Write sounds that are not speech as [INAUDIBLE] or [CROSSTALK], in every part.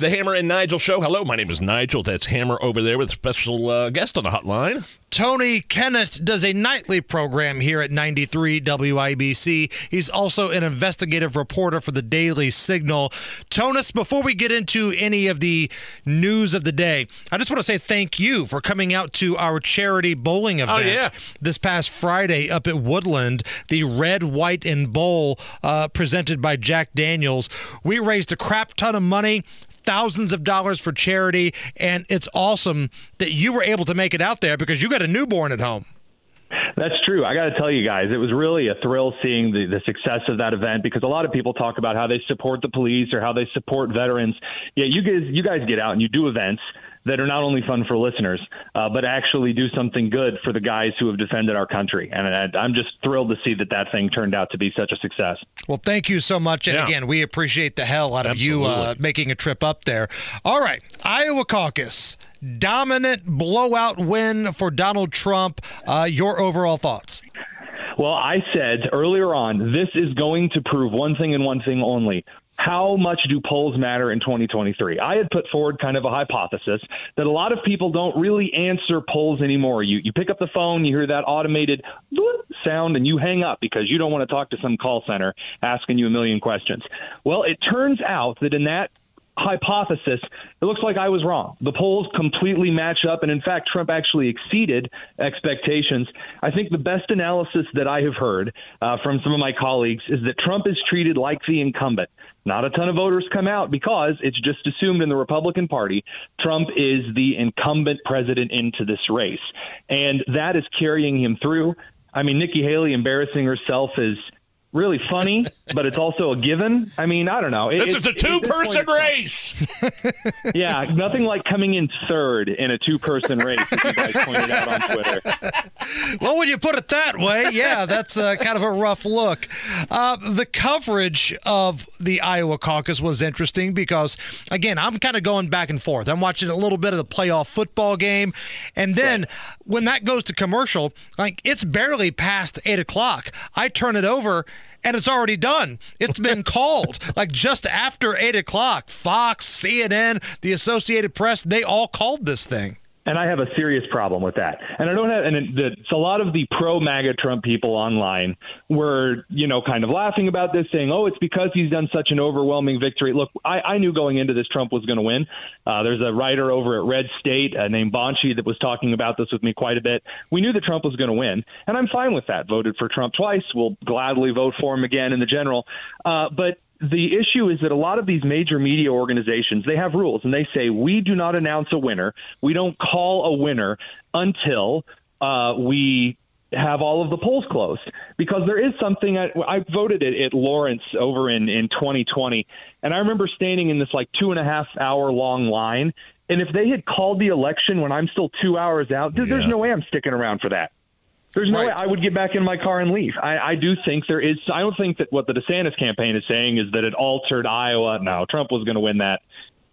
It's the Hammer and Nigel show. Hello, my name is Nigel. That's Hammer over there with a special uh, guest on the hotline. Tony Kinnett does a nightly program here at 93 WIBC. He's also an investigative reporter for the Daily Signal. Tonus, before we get into any of the news of the day, I just want to say thank you for coming out to our charity bowling event Oh, yeah. this past Friday up at Woodland, the Red, White, and Bowl uh, presented by Jack Daniels. We raised a crap ton of money. Thousands of dollars for charity, and it's awesome that you were able to make it out there because you got a newborn at home. That's true. I got to tell you guys, it was really a thrill seeing the, the success of that event because a lot of people talk about how they support the police or how they support veterans. Yeah, you guys, you guys get out and you do events that are not only fun for listeners, uh, but actually do something good for the guys who have defended our country. And I, I'm just thrilled to see that that thing turned out to be such a success. Well, thank you so much. And Yeah. again, we appreciate the hell out of you uh, making a trip up there. All right, Iowa caucus. Dominant blowout win for Donald Trump. Uh, your overall thoughts? Well, I said earlier on, this is going to prove one thing and one thing only. How much do polls matter in 2023? I had put forward kind of a hypothesis that a lot of people don't really answer polls anymore. You you pick up the phone, you hear that automated sound, and you hang up because you don't want to talk to some call center asking you a million questions. Well, it turns out that in that hypothesis, it looks like I was wrong. The polls completely match up, and in fact, Trump actually exceeded expectations. I think the best analysis that I have heard uh, from some of my colleagues is that Trump is treated like the incumbent. Not a ton of voters come out because it's just assumed in the Republican Party Trump is the incumbent president into this race. And that is carrying him through. I mean, Nikki Haley embarrassing herself is really funny, [LAUGHS] but it's also a given. I mean, I don't know. It- This it's- is a point, two-person it's- race. [LAUGHS] yeah, nothing like coming in third in a two-person race, as you guys pointed out on Twitter. [LAUGHS] Well, when you put it that way, yeah, that's uh, kind of a rough look. Uh, the coverage of the Iowa caucus was interesting because, again, I'm kind of going back and forth. I'm watching a little bit of the playoff football game, and then when that goes to commercial, like it's barely past eight o'clock. I turn it over. And it's already done. It's been called. [LAUGHS] Like just after eight o'clock, Fox, CNN, the Associated Press, they all called this thing. And I have a serious problem with that. And I don't have, and the, a lot of the pro MAGA Trump people online were, you know, kind of laughing about this, saying, oh, it's because he's done such an overwhelming victory. Look, I, I knew going into this Trump was going to win. Uh, there's a writer over at Red State uh, named Bonchie that was talking about this with me quite a bit. We knew that Trump was going to win, and I'm fine with that. Voted for Trump twice. We'll gladly vote for him again in the general. Uh, but the issue is that a lot of these major media organizations they have rules and they say we do not announce a winner. We don't call a winner until uh, we have all of the polls closed. Because there is something I, I voted at, at Lawrence over in in 2020 and I remember standing in this like two and a half hour long line and if they had called the election when I'm still two hours out there, there's no way I'm sticking around for that there's no Right. way I would get back in my car and leave. I, I do think there is. I don't think that what the DeSantis campaign is saying is that it altered Iowa. No, Trump was going to win that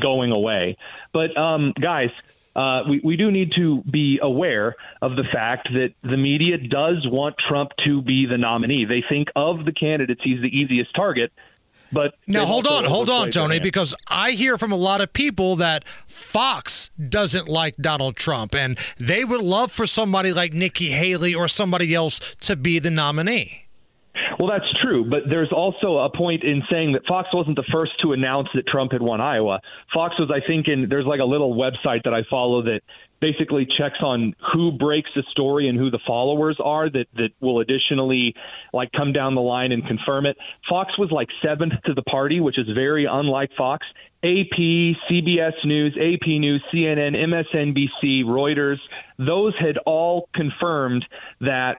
going away. But um, guys, uh, we we do need to be aware of the fact that the media does want Trump to be the nominee. They think of the candidates he's the easiest target. But Now hold on, hold on, Tony, because I hear from a lot of people that Fox doesn't like Donald Trump, and they would love for somebody like Nikki Haley or somebody else to be the nominee. Well, that's true, but there's also a point in saying that Fox wasn't the first to announce that Trump had won Iowa. Fox was, I think, in there's like a little website that I follow that basically checks on who breaks the story and who the followers are that that will additionally like come down the line and confirm it. Fox was like seventh to the party, which is very unlike Fox. AP, CBS News, AP News, CNN, MSNBC, Reuters, those had all confirmed that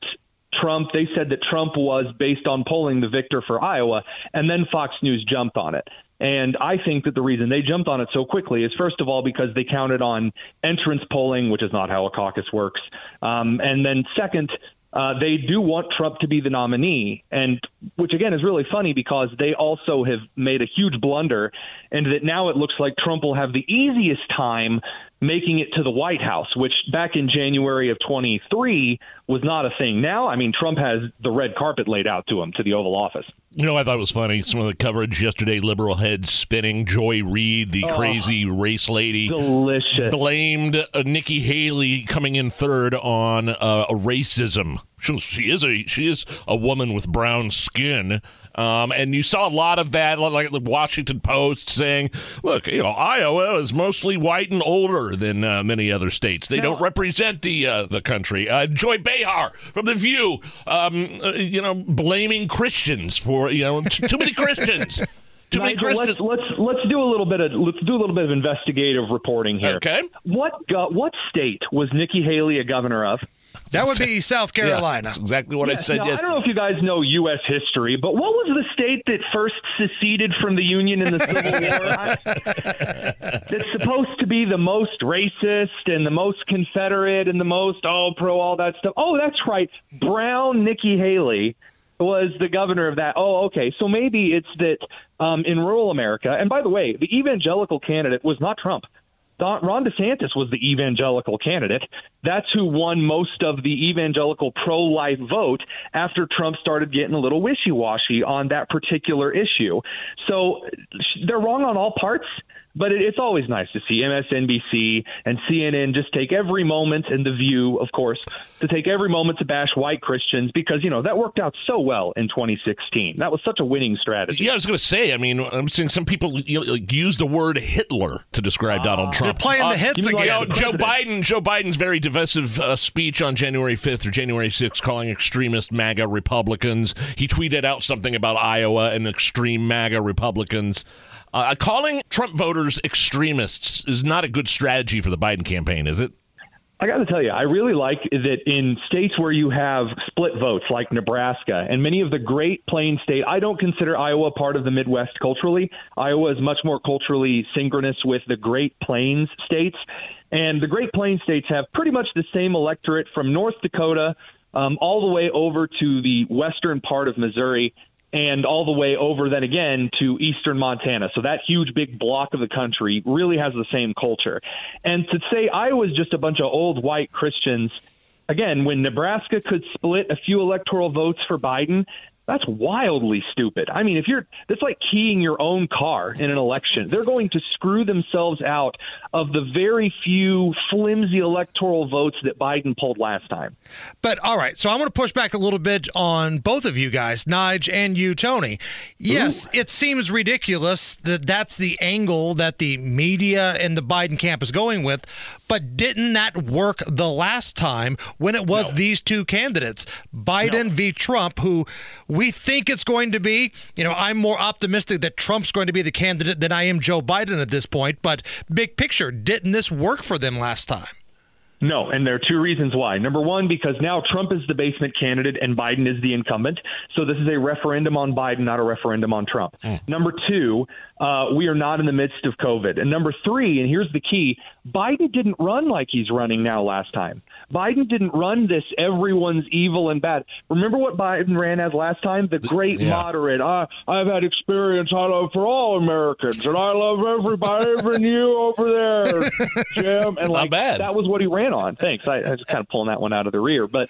Trump, they said that Trump was, based on polling, the victor for Iowa, and then Fox News jumped on it. And I think that the reason they jumped on it so quickly is, first of all, because they counted on entrance polling, which is not how a caucus works. Um, and then, second, uh, they do want Trump to be the nominee, and which again is really funny because they also have made a huge blunder, and that now it looks like Trump will have the easiest time making it to the White House, which back in January of 23 was not a thing. Now, I mean, Trump has the red carpet laid out to him to the Oval Office. You know, I thought it was funny. Some of the coverage yesterday, liberal heads spinning. Joy Reid, the oh, crazy race lady, delicious, blamed uh, Nikki Haley coming in third on uh, racism. She, she is a she is a woman with brown skin. Um, and you saw a lot of that, like the Washington Post saying, look, you know, Iowa is mostly white and older than uh, many other states. They no. don't represent the uh, the country. Uh, Joy Behar from The View, um, uh, you know, blaming Christians for, you know, t- too many Christians. Too many Christians. Let's, let's let's do a little bit of let's do a little bit of investigative reporting here. Okay. What what state was Nikki Haley a governor of? That would be South Carolina. Yeah, exactly what yeah, I said. Now, I don't know if you guys know U.S. history, but what was the state that first seceded from the Union in the [LAUGHS] Civil War? That's supposed to be the most racist and the most Confederate and the most oh pro all that stuff. Oh, that's right. Brown Nikki Haley was the governor of that. Oh, okay. So maybe it's that um, in rural America. And by the way, the evangelical candidate was not Trump. Ron DeSantis was the evangelical candidate. That's who won most of the evangelical pro life vote after Trump started getting a little wishy washy on that particular issue. So they're wrong on all parts. But it, it's always nice to see MSNBC and CNN just take every moment, and The View, of course, to take every moment to bash white Christians because, you know, that worked out so well in 2016. That was such a winning strategy. Yeah, I was going to say, I mean, I'm seeing some people use the word Hitler to describe uh, Donald Trump. They're playing uh, the hits again. Like Joe Biden, Joe Biden's very divisive uh, speech on January 5th or January 6th calling extremist MAGA Republicans. He tweeted out something about Iowa and extreme MAGA Republicans. Uh, calling Trump voters extremists is not a good strategy for the Biden campaign, is it? I got to tell you, I really like that in states where you have split votes, like Nebraska and many of the Great Plains state. I don't consider Iowa part of the Midwest culturally. Iowa is much more culturally synchronous with the Great Plains states, and the Great Plains states have pretty much the same electorate from North Dakota um, all the way over to the western part of Missouri and all the way over then again to eastern Montana. So that huge big block of the country really has the same culture. And to say Iowa's just a bunch of old white Christians, again, when Nebraska could split a few electoral votes for Biden, that's wildly stupid. I mean, if you're that's like keying your own car in an election. They're going to screw themselves out of the very few flimsy electoral votes that Biden pulled last time. But all right, so I'm going to push back a little bit on both of you guys, Nige and you, Tony. Yes, Ooh. it seems ridiculous that that's the angle that the media and the Biden camp is going with, but didn't that work the last time when it was no. these two candidates, Biden no. v. Trump, who we think it's going to be. You know, I'm more optimistic that Trump's going to be the candidate than I am Joe Biden at this point. But big picture, didn't this work for them last time? No, and there are two reasons why. Number one, because now Trump is the basement candidate and Biden is the incumbent. So this is a referendum on Biden, not a referendum on Trump. Mm. Number two, uh, we are not in the midst of COVID. And number three, and here's the key Biden didn't run like he's running now last time. Biden didn't run this everyone's evil and bad. Remember what Biden ran as last time? The great yeah. moderate. I, I've had experience I love for all Americans, and I love everybody, even [LAUGHS] you over there, Jim. And like that was what he ran on. Thanks. I, I was kind of pulling that one out of the rear. But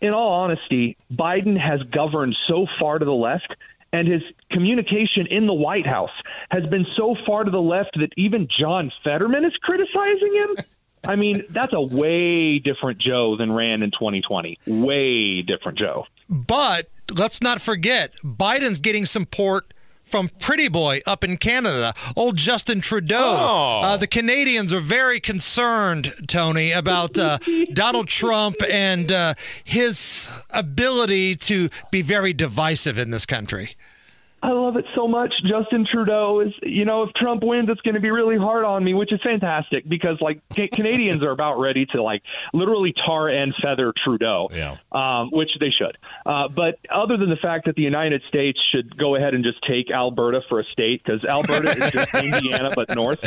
in all honesty, Biden has governed so far to the left and his communication in the White House has been so far to the left that even John Fetterman is criticizing him. I mean, that's a way different Joe than ran in 2020. Way different Joe. But let's not forget, Biden's getting some support from Pretty Boy up in Canada, old Justin Trudeau. Oh. Uh, the Canadians are very concerned, Tony, about uh, [LAUGHS] Donald Trump and uh, his ability to be very divisive in this country. I love it so much. Justin Trudeau is, you know, if Trump wins, it's going to be really hard on me, which is fantastic because like ca- [LAUGHS] Canadians are about ready to like literally tar and feather Trudeau, Yeah. um, which they should. Uh, but other than the fact that the United States should go ahead and just take Alberta for a state because Alberta is just [LAUGHS] Indiana but north.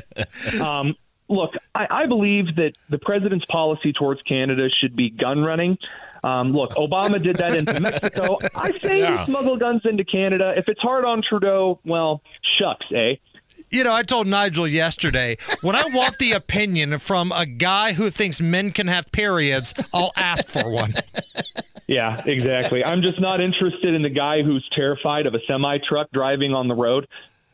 Um, look, I, I believe that the president's policy towards Canada should be gun running. Um, look, Obama did that into Mexico. I say Yeah. smuggle guns into Canada. If it's hard on Trudeau, well, shucks, eh? You know, I told Nigel yesterday when I want the opinion from a guy who thinks men can have periods, I'll ask for one. Yeah, exactly. I'm just not interested in the guy who's terrified of a semi truck driving on the road.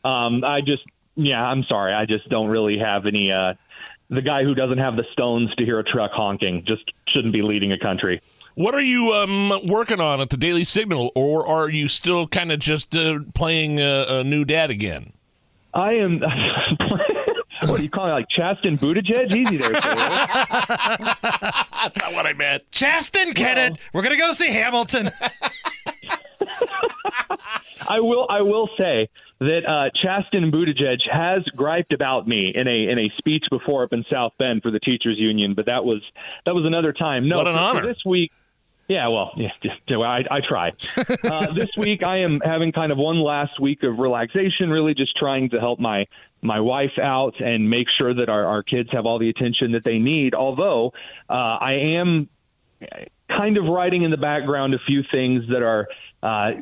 Um, I just, yeah, I'm sorry. I just don't really have any. Uh, the guy who doesn't have the stones to hear a truck honking just shouldn't be leading a country. What are you um, working on at the Daily Signal, or are you still kind of just uh, playing uh, a new dad again? I am. [LAUGHS] what do you call it? Like Chasten Buttigieg? Easy there. [LAUGHS] That's not what I meant. Chasten, Kenneth, we're going to go see Hamilton. [LAUGHS] I will. I will say that uh, Chasten Buttigieg has griped about me in a in a speech before up in South Bend for the teachers union, but that was that was another time. No, What an honor. this week. Yeah, well, yeah, I, I try. [LAUGHS] Uh, this week, I am having kind of one last week of relaxation, really just trying to help my my wife out and make sure that our, our kids have all the attention that they need. Although uh, I am kind of writing in the background a few things that are uh,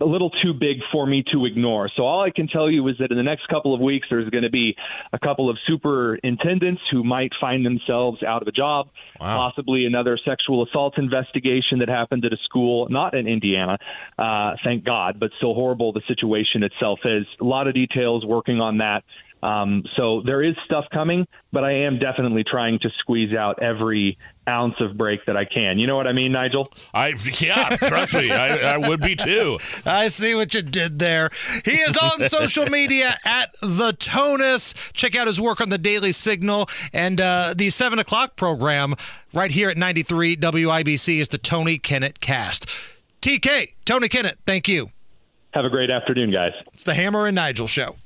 a little too big for me to ignore. So all I can tell you is that in the next couple of weeks, there's going to be a couple of superintendents who might find themselves out of a job, possibly another sexual assault investigation that happened at a school, not in Indiana, uh, thank God, but still horrible. The situation itself is a lot of details working on that. Um, so there is stuff coming, but I am definitely trying to squeeze out every ounce of break that I can. You know what I mean, Nigel? I yeah, trust me, I, I would be too. I see what you did there. He is on [LAUGHS] social media at the Tonus. Check out his work on the Daily Signal and uh, the seven o'clock program right here at 93 WIBC is the Tony Kinnett Cast. TK, Tony Kinnett, thank you. Have a great afternoon, guys. It's the Hammer and Nigel show.